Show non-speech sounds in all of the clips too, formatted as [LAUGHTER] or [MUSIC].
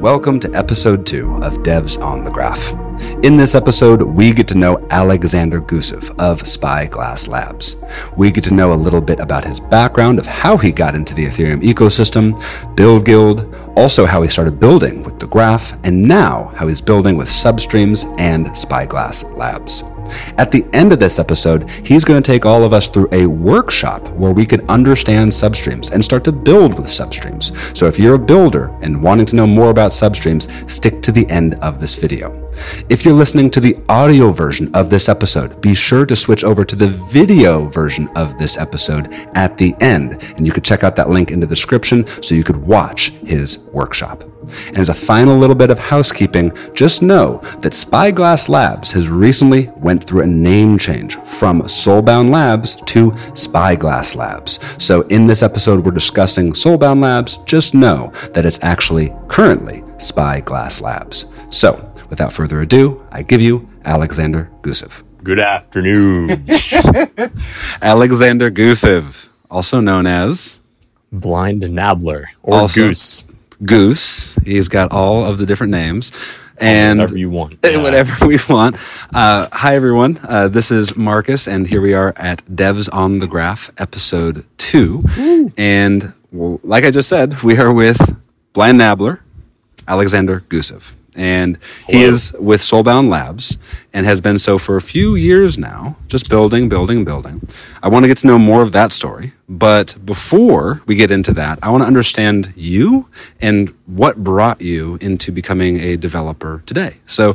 welcome to episode two of Devs on the Graph. In this episode, we get to know Alexander Gusev of Spyglass Labs. We get to know a little bit about his background of how he got into the Ethereum ecosystem, Build Guild, also how he started building with the graph, and now how he's building with Substreams and Spyglass Labs. At the end of this episode, he's going to take all of us through a workshop where we can understand substreams and start to build with substreams. So if you're a builder and wanting to know more about substreams, stick to the end of this video. If you're listening to the audio version of this episode, be sure to switch over to the video version of this episode at the end. And you could check out that link in the description so you could watch his workshop. And as a final little bit of housekeeping, just know that Spyglass Labs has recently went through a name change from Soulbound Labs to Spyglass Labs. So in this episode, we're discussing Soulbound Labs. Just know that it's actually currently Spyglass Labs. So without further ado, I give you Alexander Gusev. Good afternoon. [LAUGHS] [LAUGHS] Alexander Gusev, also known as Blind Nabler or Also- Goose. Goose. He's got all of the different names. And whatever you want. [LAUGHS] Yeah. whatever we want. Uh, hi, everyone. Uh, this is Marcus, and here we are at Devs on the Graph, episode two. And well, like I just said, we are with Blind Nabler, Alexander Gusev. And he Hello. is with Soulbound Labs and has been so for a few years now, just building, building, building. I want to get to know more of that story. But before we get into that, I want to understand you and what brought you into becoming a developer today. So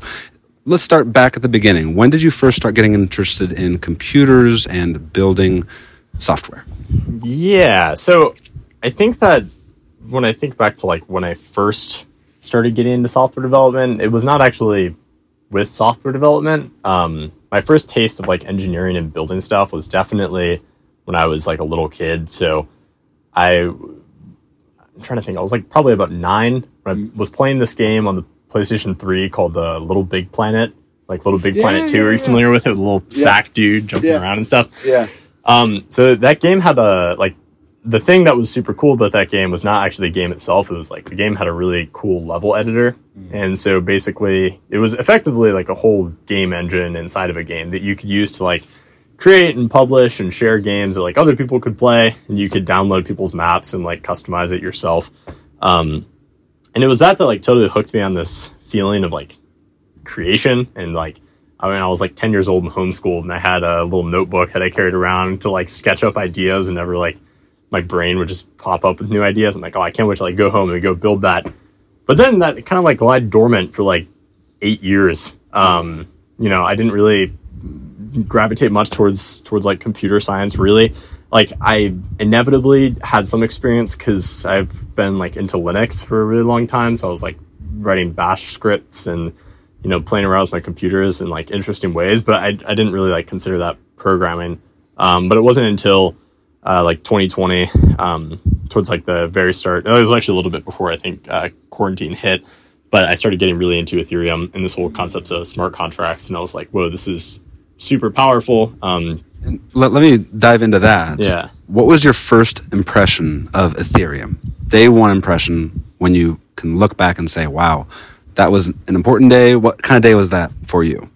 let's start back at the beginning. When did you first start getting interested in computers and building software? Yeah. So I think that when I think back to like when I first started getting into software development, it was not actually with software development. Um, my first taste of like engineering and building stuff was definitely when I was like a little kid. So I, I'm trying to think, I was like probably about nine when I was playing this game on the PlayStation 3 called the Little Big Planet. Like Little Big Planet 2. yeah, Are you yeah. familiar with it? The little sack dude jumping Yeah. around and stuff. Yeah. Um, so that game had a like the thing that was super cool about that game was not actually the game itself. It was like the game had a really cool level editor, and so basically it was effectively like a whole game engine inside of a game that you could use to like create and publish and share games that like other people could play, and you could download people's maps and like customize it yourself. Um, and it was that that like totally hooked me on this feeling of like creation and like I mean I was like 10 years old and homeschooled and I had a little notebook that I carried around to like sketch up ideas and never like my brain would just pop up with new ideas. I'm like, oh, I can't wait to like go home and go build that. But then that kind of like lied dormant for like eight years. Um, you know, I didn't really gravitate much towards towards like computer science really like i inevitably had some experience because i've been like into linux for a really long time so i was like writing bash scripts and you know playing around with my computers in like interesting ways but i, I didn't really like consider that programming um, but it wasn't until uh, like 2020 um, towards like the very start it was actually a little bit before i think uh, quarantine hit but i started getting really into ethereum and this whole concept of smart contracts and i was like whoa this is super powerful um, Let, let me dive into that. Yeah. What was your first impression of Ethereum? Day one impression when you can look back and say, wow, that was an important day. What kind of day was that for you?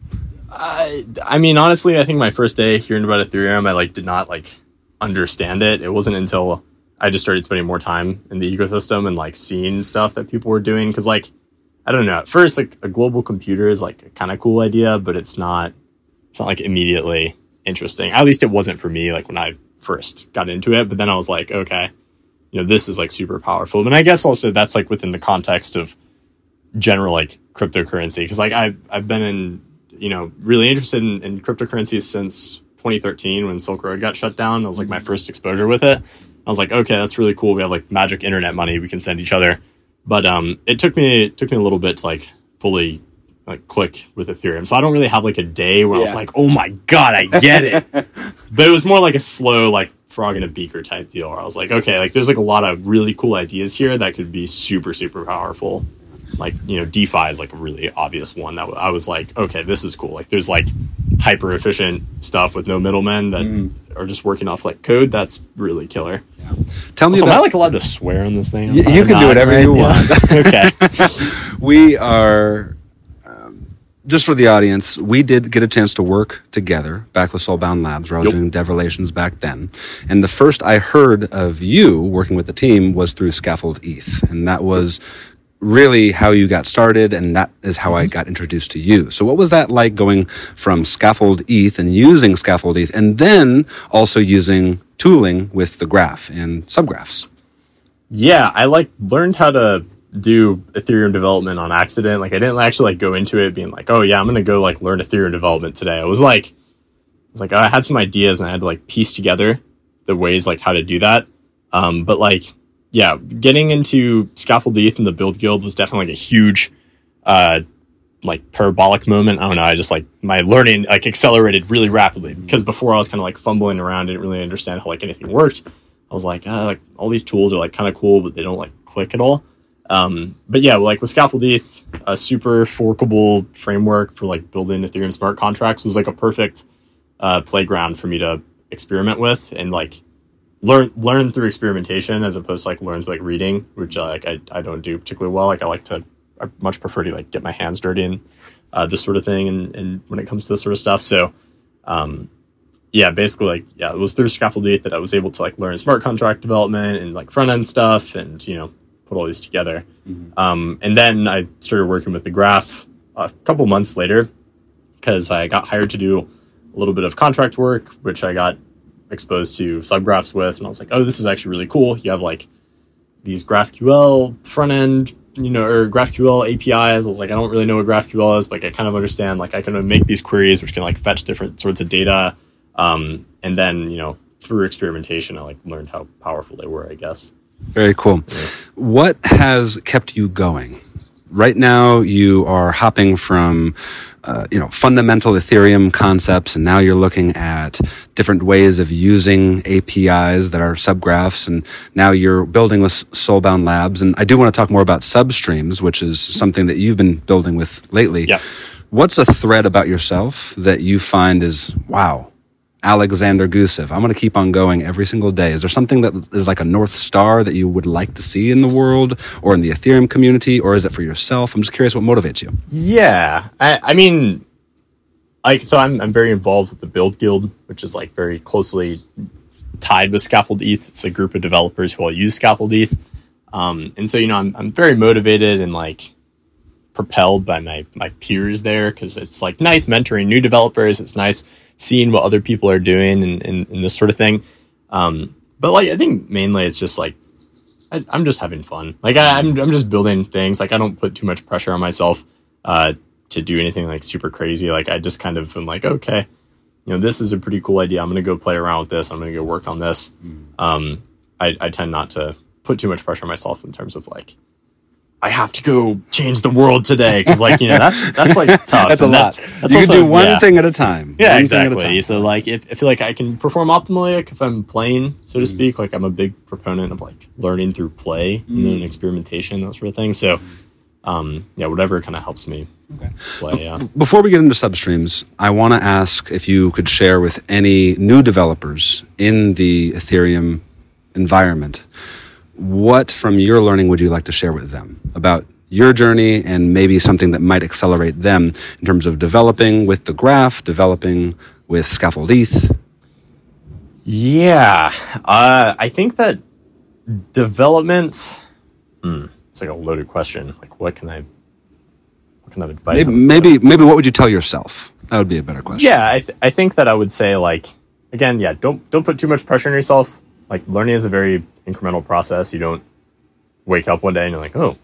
I, I mean, honestly, I think my first day hearing about Ethereum, I like did not like understand it. It wasn't until I just started spending more time in the ecosystem and like seeing stuff that people were doing. Cause like, I don't know, at first, like a global computer is like a kind of cool idea, but it's not, it's not like immediately interesting. At least it wasn't for me, like when I first got into it. But then I was like, okay, you know, this is like super powerful. And I guess also that's like within the context of general like cryptocurrency because like I've I've been in you know really interested in, in cryptocurrencies since 2013 when Silk Road got shut down. It was like my first exposure with it. I was like, okay, that's really cool. We have like magic internet money we can send each other. But um, it took me it took me a little bit to like fully like click with Ethereum. So I don't really have like a day where I was like, oh my god, I get it. [LAUGHS] but it was more like a slow like frog in a beaker type deal. Where I was like, okay, like there's like a lot of really cool ideas here that could be super super powerful. like you know DeFi is like a really obvious one that I was like, okay, this is cool. Like there's like hyper efficient stuff with no middlemen that Mm. are just working off like code. That's really killer. Yeah. Tell me So am I about like allowed to swear on this thing? Y- you can do whatever right? you [LAUGHS] Yeah. want. okay. [LAUGHS] we are um, just for the audience we did get a chance to work together back with soulbound labs where i was Yep. doing dev relations back then and the first i heard of you working with the team was through scaffold eth and that was really how you got started and that is how i got introduced to you so what was that like going from scaffold eth and using scaffold eth and then also using tooling with the graph and subgraphs Yeah, I like learned how to do Ethereum development on accident. Like I didn't actually like go into it being like, oh yeah, I'm gonna go like learn Ethereum development today. I was like, I was like, I had some ideas and I had to like piece together the ways like how to do that. Um, but like, yeah, getting into Scaffold and the Build Guild was definitely like a huge, uh, like parabolic moment. I don't know. I just like my learning like accelerated really rapidly because before I was kind of like fumbling around, didn't really understand how like anything worked. I was like, uh, like all these tools are like kind of cool, but they don't like click at all. Um, but yeah, like with Scaffold ETH, a super forkable framework for like building Ethereum smart contracts was like a perfect uh, playground for me to experiment with and like learn learn through experimentation as opposed to like learn through like reading, which uh, like I, I don't do particularly well. Like I like to I much prefer to like get my hands dirty and uh, this sort of thing and, and when it comes to this sort of stuff. So um, yeah, basically like yeah, it was through Scaffold ETH that I was able to like learn smart contract development and like front end stuff and you know put all these together. Um, and then I started working with the graph a couple months later because I got hired to do a little bit of contract work, which I got exposed to subgraphs with, and I was like, oh, this is actually really cool. You have like these GraphQL front end, you know, or GraphQL APIs. I was like, I don't really know what GraphQL is, but like, I kind of understand. Like, I can make these queries, which can like fetch different sorts of data, um, and then you know, through experimentation, I like learned how powerful they were. I guess. Very cool. What has kept you going? Right now, you are hopping from, uh, you know, fundamental Ethereum concepts, and now you're looking at different ways of using APIs that are subgraphs, and now you're building with Soulbound Labs. And I do want to talk more about substreams, which is something that you've been building with lately. Yeah. What's a thread about yourself that you find is wow? Alexander Gusev. I'm going to keep on going every single day. Is there something that is like a North Star that you would like to see in the world or in the Ethereum community, or is it for yourself? I'm just curious what motivates you. Yeah, I, I mean, like, so I'm I'm very involved with the Build Guild, which is like very closely tied with Scaffold ETH. It's a group of developers who all use Scaffold ETH, um, and so you know I'm I'm very motivated and like propelled by my my peers there because it's like nice mentoring new developers. It's nice seeing what other people are doing and, and, and this sort of thing. Um, but like I think mainly it's just like I, I'm just having fun. Like I, I'm I'm just building things. Like I don't put too much pressure on myself uh, to do anything like super crazy. Like I just kind of am like okay, you know this is a pretty cool idea. I'm gonna go play around with this. I'm gonna go work on this. Um, I, I tend not to put too much pressure on myself in terms of like I have to go change the world today because like you know that's that's like [LAUGHS] tough. That's a And lot. that's you can do one yeah. thing at a time. Yeah, One thing at a exactly. time. So like, if I feel like I can perform optimally, like if I'm playing, so to Mm. speak, like I'm a big proponent of like learning through play and Mm. then experimentation, that sort of thing. So, um, yeah, whatever kind of helps me play. Yeah. Before we get into substreams, I want to ask if you could share with any new developers in the Ethereum environment, what from your learning would you like to share with them about your journey and maybe something that might accelerate them in terms of developing with the graph, developing with Scaffold ETH? Yeah, uh, I think that development. Hmm, it's like a loaded question. Like, what can I? What kind of advice? Maybe, maybe, maybe what would you tell yourself? That would be a better question. yeah I, th- I think that i would say like again yeah don't don't put too much pressure on yourself like learning is a very incremental process. You don't wake up one day and you're like oh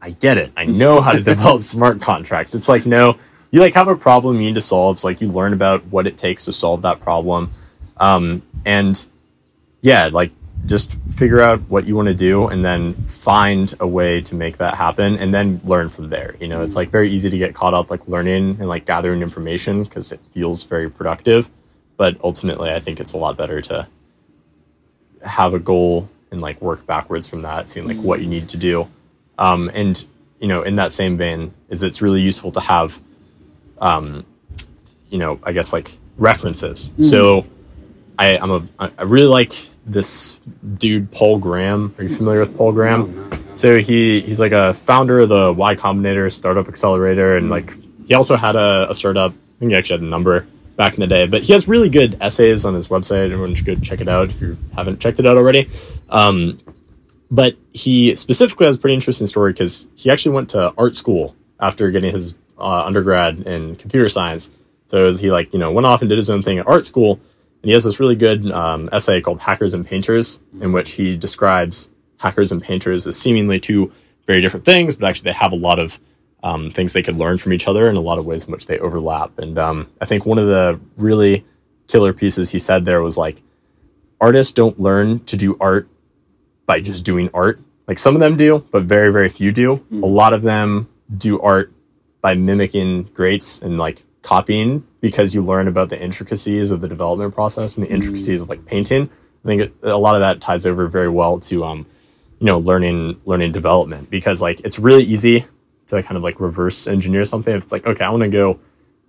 i get it. I [LAUGHS] know how to develop smart contracts. It's like no you like have a problem you need to solve. It's like you learn about what it takes to solve that problem. Um, and yeah like just figure out what you want to do and then find a way to make that happen and then learn from there. You know it's like very easy to get caught up like learning and like gathering information because it feels very productive. But ultimately i think it's a lot better to have a goal and like work backwards from that seeing like what you need to do um, and you know, in that same vein, is it's really useful to have, um, you know, I guess like references. So I, I'm a, I really like this dude, Paul Graham. Are you familiar with Paul Graham? So he, he's like a founder of the Y Combinator startup accelerator. And like, he also had a, a startup. I think he actually had a number back in the day, but he has really good essays on his website. Everyone should go check it out if you haven't checked it out already. Um, but he specifically has a pretty interesting story because he actually went to art school after getting his uh, undergrad in computer science. So he like you know went off and did his own thing at art school, and he has this really good um, essay called "Hackers and Painters," in which he describes hackers and painters as seemingly two very different things, but actually they have a lot of um, things they could learn from each other and a lot of ways in which they overlap. And um, I think one of the really killer pieces he said there was like, artists don't learn to do art by just doing art. Like some of them do, but very, very few do. A lot of them do art by mimicking greats and like copying because you learn about the intricacies of the development process and the intricacies of like painting. I think it, a lot of that ties over very well to um, you know, learning learning development because like it's really easy to kind of like reverse engineer something. If it's like, okay, I want to go,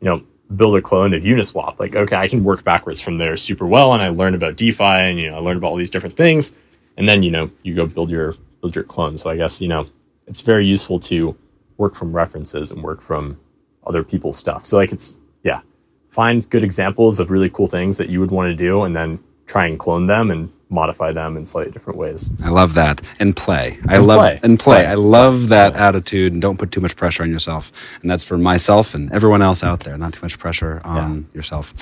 you know, build a clone of Uniswap. Like, okay, I can work backwards from there super well, and I learned about DeFi, and you know, I learned about all these different things, and then you know, you go build your build your clone. So I guess you know, it's very useful to work from references and work from other people's stuff. So like, it's yeah, find good examples of really cool things that you would want to do, and then try and clone them and modify them in slightly different ways. I love that. And play. I And love play. and play. Play. I love that attitude and don't put too much pressure on yourself. And that's for myself and everyone else out there. Not too much pressure on yourself.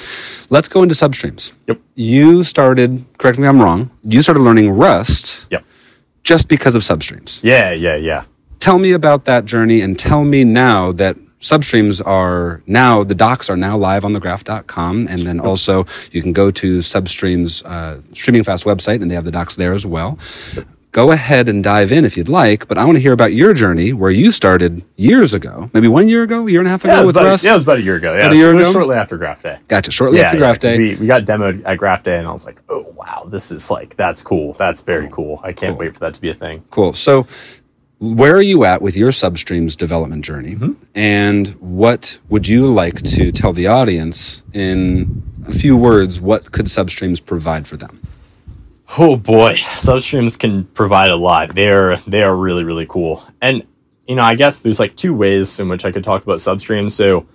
Let's go into substreams. Yep. You started, correct me if I'm wrong, you started learning Rust Yep. just because of substreams. Yeah, yeah, yeah. Tell me about that journey and tell me now that substreams are now the docs are now live on thegraph.com and then also you can go to substreams uh, StreamingFast website and they have the docs there as well go ahead and dive in if you'd like but i want to hear about your journey where you started years ago maybe one year ago a year and a half ago Yeah, with about, rust yeah, it was about a year ago. Yeah, About a year it was ago? shortly after Graph Day. gotcha shortly after graph 'cause day We, we got demoed at Graph Day, and I was like, oh wow, this is like that's cool. That's very cool. I can't wait for that to be a thing. Cool. So, where are you at with your substreams development journey? Mm-hmm. And what would you like to tell the audience in a few words? What could substreams provide for them? Oh boy, substreams can provide a lot. They are they are really really cool. And you know, I guess there's like two ways in which I could talk about substreams. So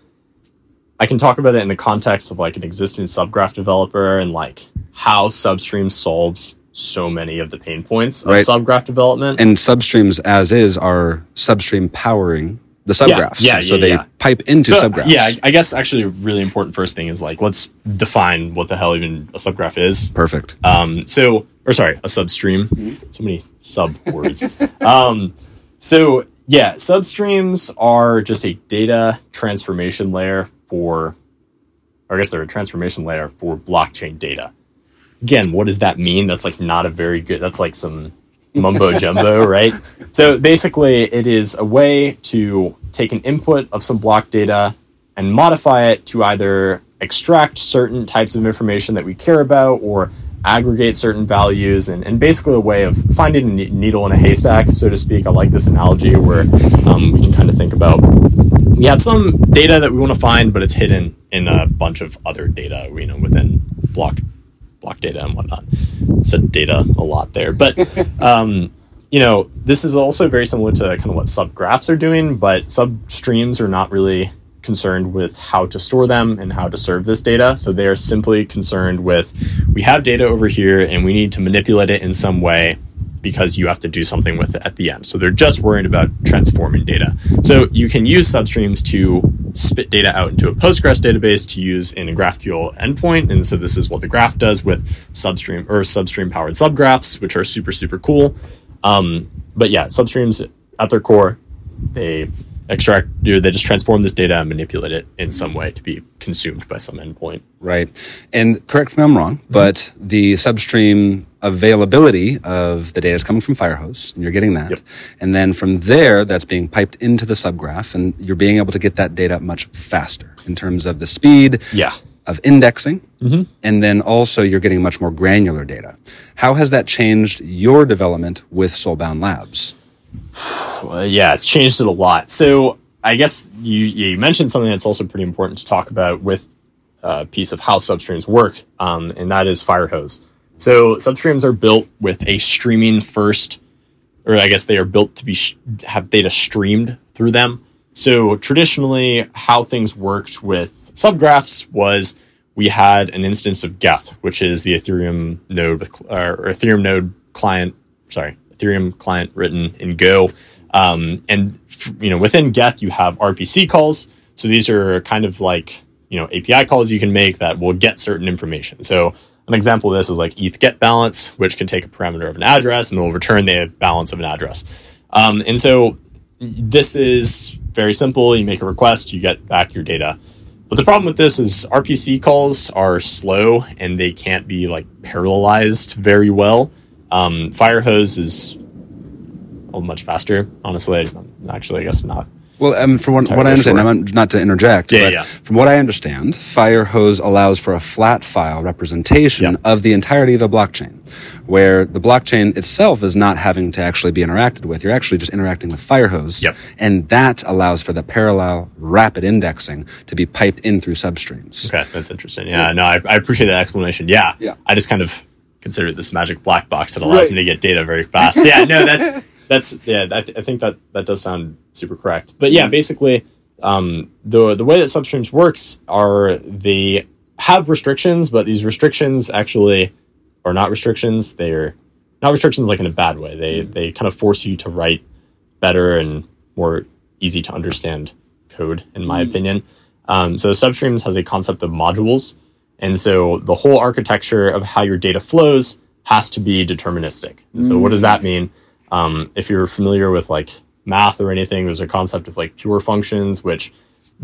I can talk about it in the context of like an existing subgraph developer and like how substream solves so many of the pain points of Right. subgraph development. And substreams, as is, are substream powering the subgraphs. yeah, so yeah, they yeah. pipe into So, subgraphs. Yeah, I- I guess actually a really important first thing is like let's define what the hell even a subgraph is. Perfect. Um, so, or sorry, a substream. So many sub words. [LAUGHS] um, so yeah, substreams are just a data transformation layer for, or I guess they're a transformation layer for blockchain data. Again, what does that mean? That's like not a very good. That's like some mumbo jumbo, [LAUGHS] right? So basically, it is a way to take an input of some block data and modify it to either extract certain types of information that we care about or aggregate certain values and, and basically a way of finding a needle in a haystack so to speak i like this analogy where um, we can kind of think about we have some data that we want to find but it's hidden in a bunch of other data you know within block block data and whatnot. Said data a lot there but [LAUGHS] um, you know this is also very similar to kind of what subgraphs are doing but substreams are not really concerned with how to store them and how to serve this data. So they are simply concerned with we have data over here and we need to manipulate it in some way because you have to do something with it at the end. So they're just worried about transforming data. So you can use substreams to spit data out into a Postgres database to use in a GraphQL endpoint. And so this is what the graph does with substream or substream powered subgraphs, which are super, super cool. Um, but yeah, substreams at their core, they extract, they just transform this data and manipulate it in some way to be consumed by some endpoint. Right. And correct me if I'm wrong, Mm-hmm. but the substream availability of the data is coming from Firehose, and you're getting that. Yep. And then from there, that's being piped into the subgraph, and you're being able to get that data much faster in terms of the speed Yeah. of indexing. Mm-hmm. And then also, you're getting much more granular data. How has that changed your development with Soulbound Labs? Uh, [SIGHS] yeah, it's changed it a lot. So I guess you you mentioned something that's also pretty important to talk about with a piece of how substreams work, um, and that is Firehose. So substreams are built with a streaming first, or I guess they are built to be sh- have data streamed through them. So traditionally, how things worked with subgraphs was we had an instance of Geth, which is the Ethereum node or Ethereum node client. Sorry, Ethereum client written in Go. Um, and you know within Geth you have RPC calls. So these are kind of like you know API calls you can make that will get certain information. So an example of this is like ETH get balance, which can take a parameter of an address and will return the balance of an address. Um, and so this is very simple. You make a request, you get back your data. But the problem with this is RPC calls are slow and they can't be like parallelized very well. Um, Firehose is much faster. Honestly, actually, I guess not. Well, um, from what, what I understand, I'm not to interject, yeah, but yeah. from what I understand, Firehose allows for a flat file representation of the entirety of a blockchain, where the blockchain itself is not having to actually be interacted with. You're actually just interacting with Firehose, Yep. and that allows for the parallel rapid indexing to be piped in through substreams. Okay, that's interesting. Yeah, no, I, I appreciate that explanation. Yeah, Yeah. I just kind of consider this magic black box that allows Right. me to get data very fast. Yeah, no, [LAUGHS] that's that's yeah. I, th- I think that that does sound super correct. But yeah, basically, um, the the way that substreams works are they have restrictions, but these restrictions actually are not restrictions. They're not restrictions like in a bad way. They they kind of force you to write better and more easy to understand code, in my opinion. Um, so Substreams has a concept of modules, and so the whole architecture of how your data flows has to be deterministic. And so what does that mean? Um, if you're familiar with like math or anything, there's a concept of like pure functions, which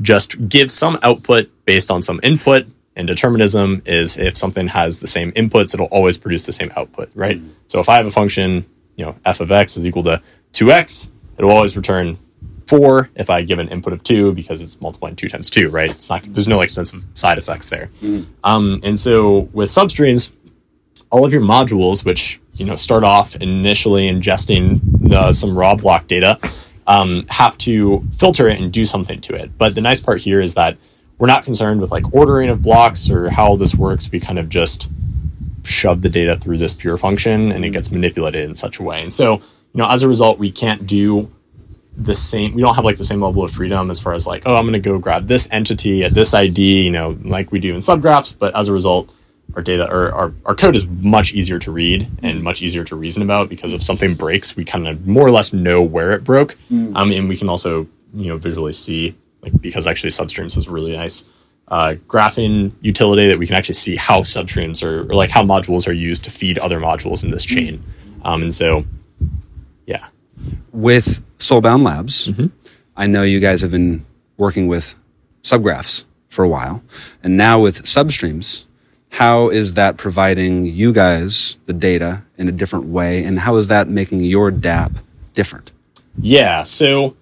just give some output based on some input. And determinism is if something has the same inputs, it'll always produce the same output, right? So if I have a function, you know, f of x is equal to 2x, it'll always return 4 if I give an input of 2 because it's multiplying 2 times 2, right? It's not, there's no like sense of side effects there. Um, and so with substreams, all of your modules, which you know start off initially ingesting the, some raw block data, um, have to filter it and do something to it. But the nice part here is that we're not concerned with like ordering of blocks or how this works. We kind of just shove the data through this pure function and it gets manipulated in such a way. And so, you know, as a result, we can't do the same we don't have like the same level of freedom as far as like oh i'm going to go grab this entity at this id you know like we do in subgraphs but as a result our data or our, our code is much easier to read and much easier to reason about because if something breaks we kind of more or less know where it broke. Um, and we can also you know visually see like because actually substreams is really nice uh, graphing utility that we can actually see how substreams are or like how modules are used to feed other modules in this chain. Um, and so yeah. With Soulbound Labs, Mm-hmm. I know you guys have been working with subgraphs for a while, and now with substreams. How is that providing you guys the data in a different way, and how is that making your DApp different? Yeah, so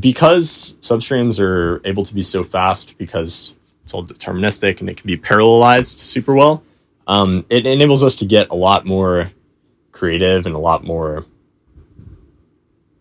because substreams are able to be so fast because it's all deterministic and it can be parallelized super well, um, it enables us to get a lot more creative and a lot more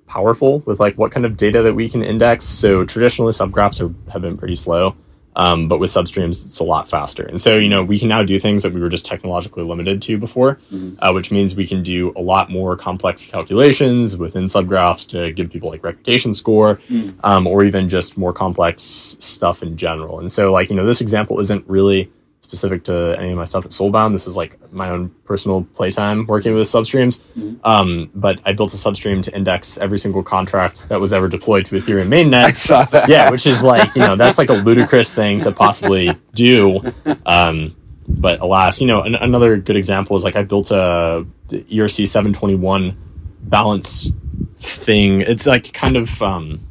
powerful with like what kind of data that we can index. So traditionally subgraphs are, have been pretty slow. Um, but with substreams, it's a lot faster. And so, you know, we can now do things that we were just technologically limited to before, uh, which means we can do a lot more complex calculations within subgraphs to give people like reputation score, um, or even just more complex stuff in general. And so, like, you know, this example isn't really specific to any of my stuff at Soulbound. This is like my own personal playtime working with substreams. Um, but I built a substream to index every single contract that was ever deployed to Ethereum mainnet. [LAUGHS] saw that. yeah, which is like, you know, that's like a ludicrous thing to possibly do. Um, but alas, you know, an- another good example is like I built a ERC 721 balance thing. It's like kind of, um,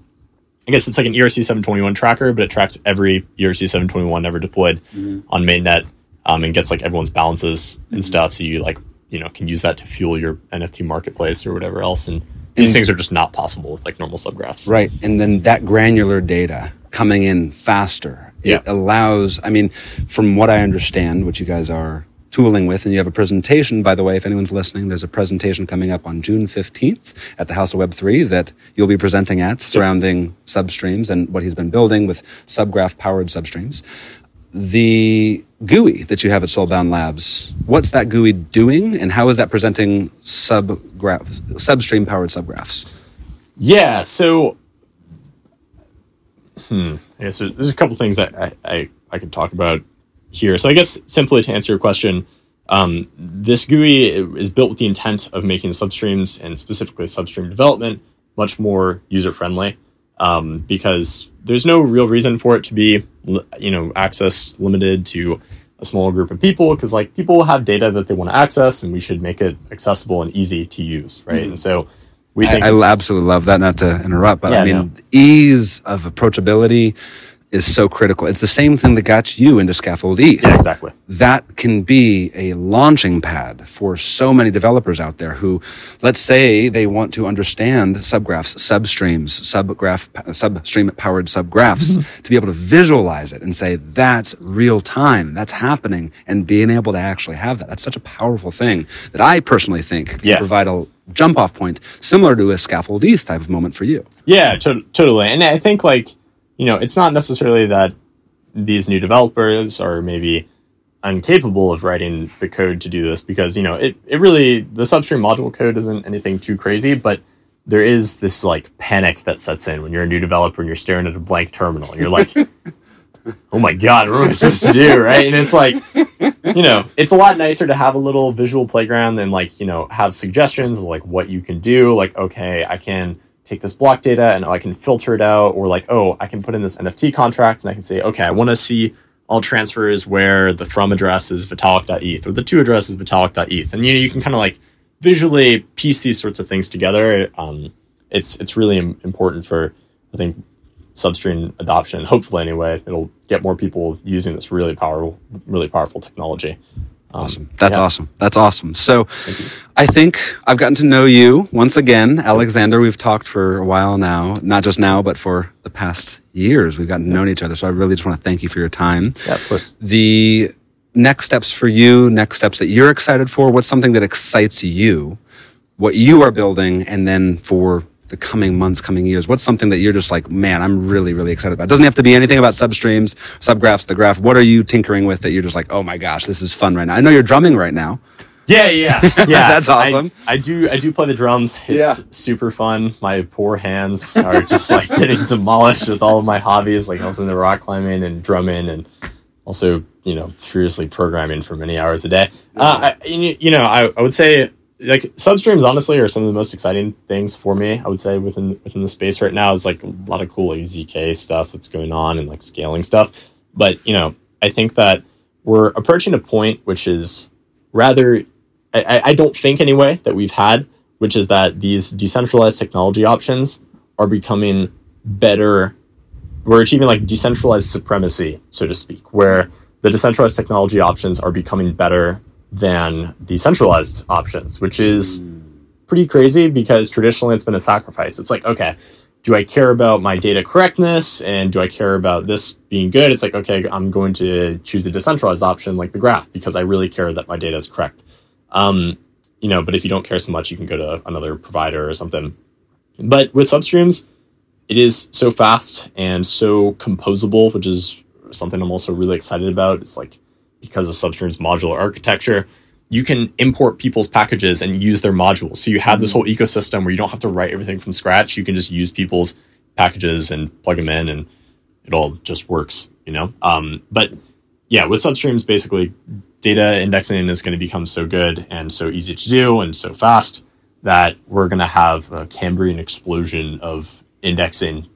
I guess it's like an ERC 721 tracker, but it tracks every ERC 721 ever deployed on mainnet um, and gets like everyone's balances and stuff. So you like, you know, can use that to fuel your NFT marketplace or whatever else. And these things are just not possible with like normal subgraphs. Right. And then that granular data coming in faster. It Yeah. allows, I mean, from what I understand, what you guys are tooling with, and you have a presentation, by the way, if anyone's listening, there's a presentation coming up on June 15th at the House of Web 3 that you'll be presenting at surrounding substreams and what he's been building with subgraph powered substreams. The GUI that you have at Soulbound Labs, what's that GUI doing and how is that presenting subgraph, substream powered subgraphs? Yeah, so hmm, I guess there's a couple things I, I, I could talk about here. So I guess simply to answer your question, um, this GUI is built with the intent of making substreams and specifically substream development much more user friendly um, because there's no real reason for it to be you know access limited to a small group of people because like people have data that they want to access and we should make it accessible and easy to use right mm-hmm. and so we think I, I absolutely love that not to interrupt but yeah, i mean no. ease of approachability is so critical. It's the same thing that got you into Scaffold ETH. Yeah, exactly. That can be a launching pad for so many developers out there who, let's say they want to understand subgraphs, substreams, subgraph, substream powered subgraphs mm-hmm. to be able to visualize it and say, that's real time. That's happening. And being able to actually have that. That's such a powerful thing that I personally think can yeah. provide a jump off point similar to a Scaffold ETH type of moment for you. Yeah, to- totally. And I think like, you know, it's not necessarily that these new developers are maybe incapable of writing the code to do this because, you know, it, it really, the substream module code isn't anything too crazy, but there is this like panic that sets in when you're a new developer and you're staring at a blank terminal and you're like, [LAUGHS] oh my God, what am I supposed to do? Right. And it's like, you know, it's a lot nicer to have a little visual playground than like, you know, have suggestions of like what you can do. Like, okay, I can take this block data and I can filter it out, or like, oh, I can put in this NFT contract and I can say, okay, I want to see all transfers where the from address is vitalik.eth or the to address is vitalik.eth. And you know, you can kind of like visually piece these sorts of things together. Um, it's it's really important for I think substream adoption. Hopefully, anyway, it'll get more people using this really powerful, really powerful technology. Um, awesome. That's yeah. awesome. That's awesome. So I think I've gotten to know you once again. Alexander, we've talked for a while now, not just now, but for the past years. We've gotten to know each other. So I really just want to thank you for your time. Yeah, of course. The next steps for you, next steps that you're excited for, what's something that excites you, what you are building, and then for the coming months, coming years? What's something that you're just like, man, I'm really, really excited about? It doesn't have to be anything about substreams, subgraphs, the graph. What are you tinkering with that you're just like, oh my gosh, this is fun right now? I know you're drumming right now. Yeah, yeah, [LAUGHS] yeah. That's awesome. I, I, do, I do play the drums. It's yeah. super fun. My poor hands are just like getting demolished with all of my hobbies, like also in the rock climbing and drumming, and also you know furiously programming for many hours a day. Uh, I, you know, I, I would say like substreams honestly are some of the most exciting things for me i would say within within the space right now. Is like a lot of cool zk stuff that's going on and like scaling stuff. But you know i think that we're approaching a point which is rather i, I don't think anyway that we've had which is that these decentralized technology options are becoming better. We're achieving like decentralized supremacy so to speak where the decentralized technology options are becoming better than the centralized options, which is pretty crazy because traditionally it's been a sacrifice. It's like, okay, do I care about my data correctness and do I care about this being good? It's like, okay, I'm going to choose a decentralized option like the graph because I really care that my data is correct. Um, you know, but if you don't care so much, you can go to another provider or something. But with substreams, it is so fast and so composable, which is something I'm also really excited about. It's like because of Substream's modular architecture, you can import people's packages and use their modules. So you have this mm-hmm. whole ecosystem where you don't have to write everything from scratch. You can just use people's packages and plug them in, and it all just works. You know. Um, but yeah, with substreams, basically, data indexing is going to become so good and so easy to do and so fast that we're going to have a Cambrian explosion of indexing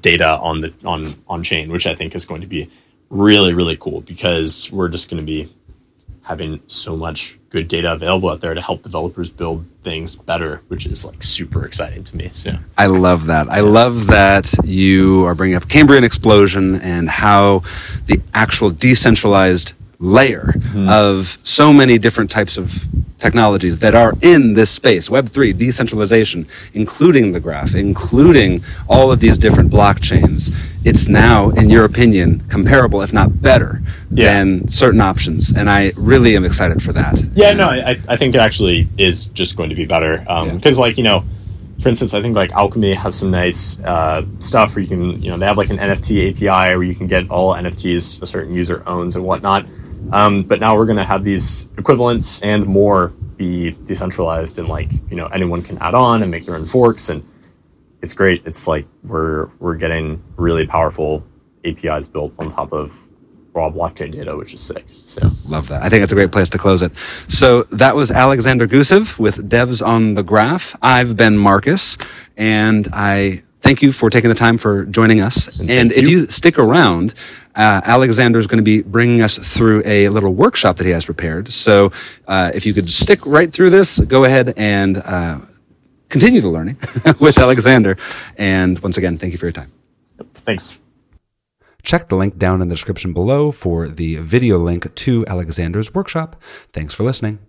data on the on on chain, which I think is going to be really, really cool because we're just going to be having so much good data available out there to help developers build things better, which is like super exciting to me. So I love that. I love that you are bringing up Cambrian explosion and how the actual decentralized layer mm-hmm. of so many different types of technologies that are in this space Web3, decentralization, including the graph, including all of these different blockchains, it's now, in your opinion, comparable, if not better, Yeah. than certain options. And I really am excited for that. Yeah, And- no, I, I think it actually is just going to be better. Because, like, you know, for instance, I think like Alchemy has some nice uh, stuff where you can, you know, they have like an NFT API where you can get all NFTs a certain user owns and whatnot. Um, but now we're going to have these equivalents and more be decentralized and like, you know, anyone can add on and make their own forks. And it's great. It's like we're, we're getting really powerful APIs built on top of raw blockchain data, which is sick. So. Love that. I think it's a great place to close it. So that was Alexander Gusev with Devs on the Graph. I've been Marcus, and I thank you for taking the time for joining us. And, if you. stick around, uh, Alexander is going to be bringing us through a little workshop that he has prepared. So uh, if you could stick right through this, go ahead and uh, continue the learning [LAUGHS] with Alexander. And once again, thank you for your time. Thanks. Check the link down in the description below for the video link to Alexander's workshop. Thanks for listening.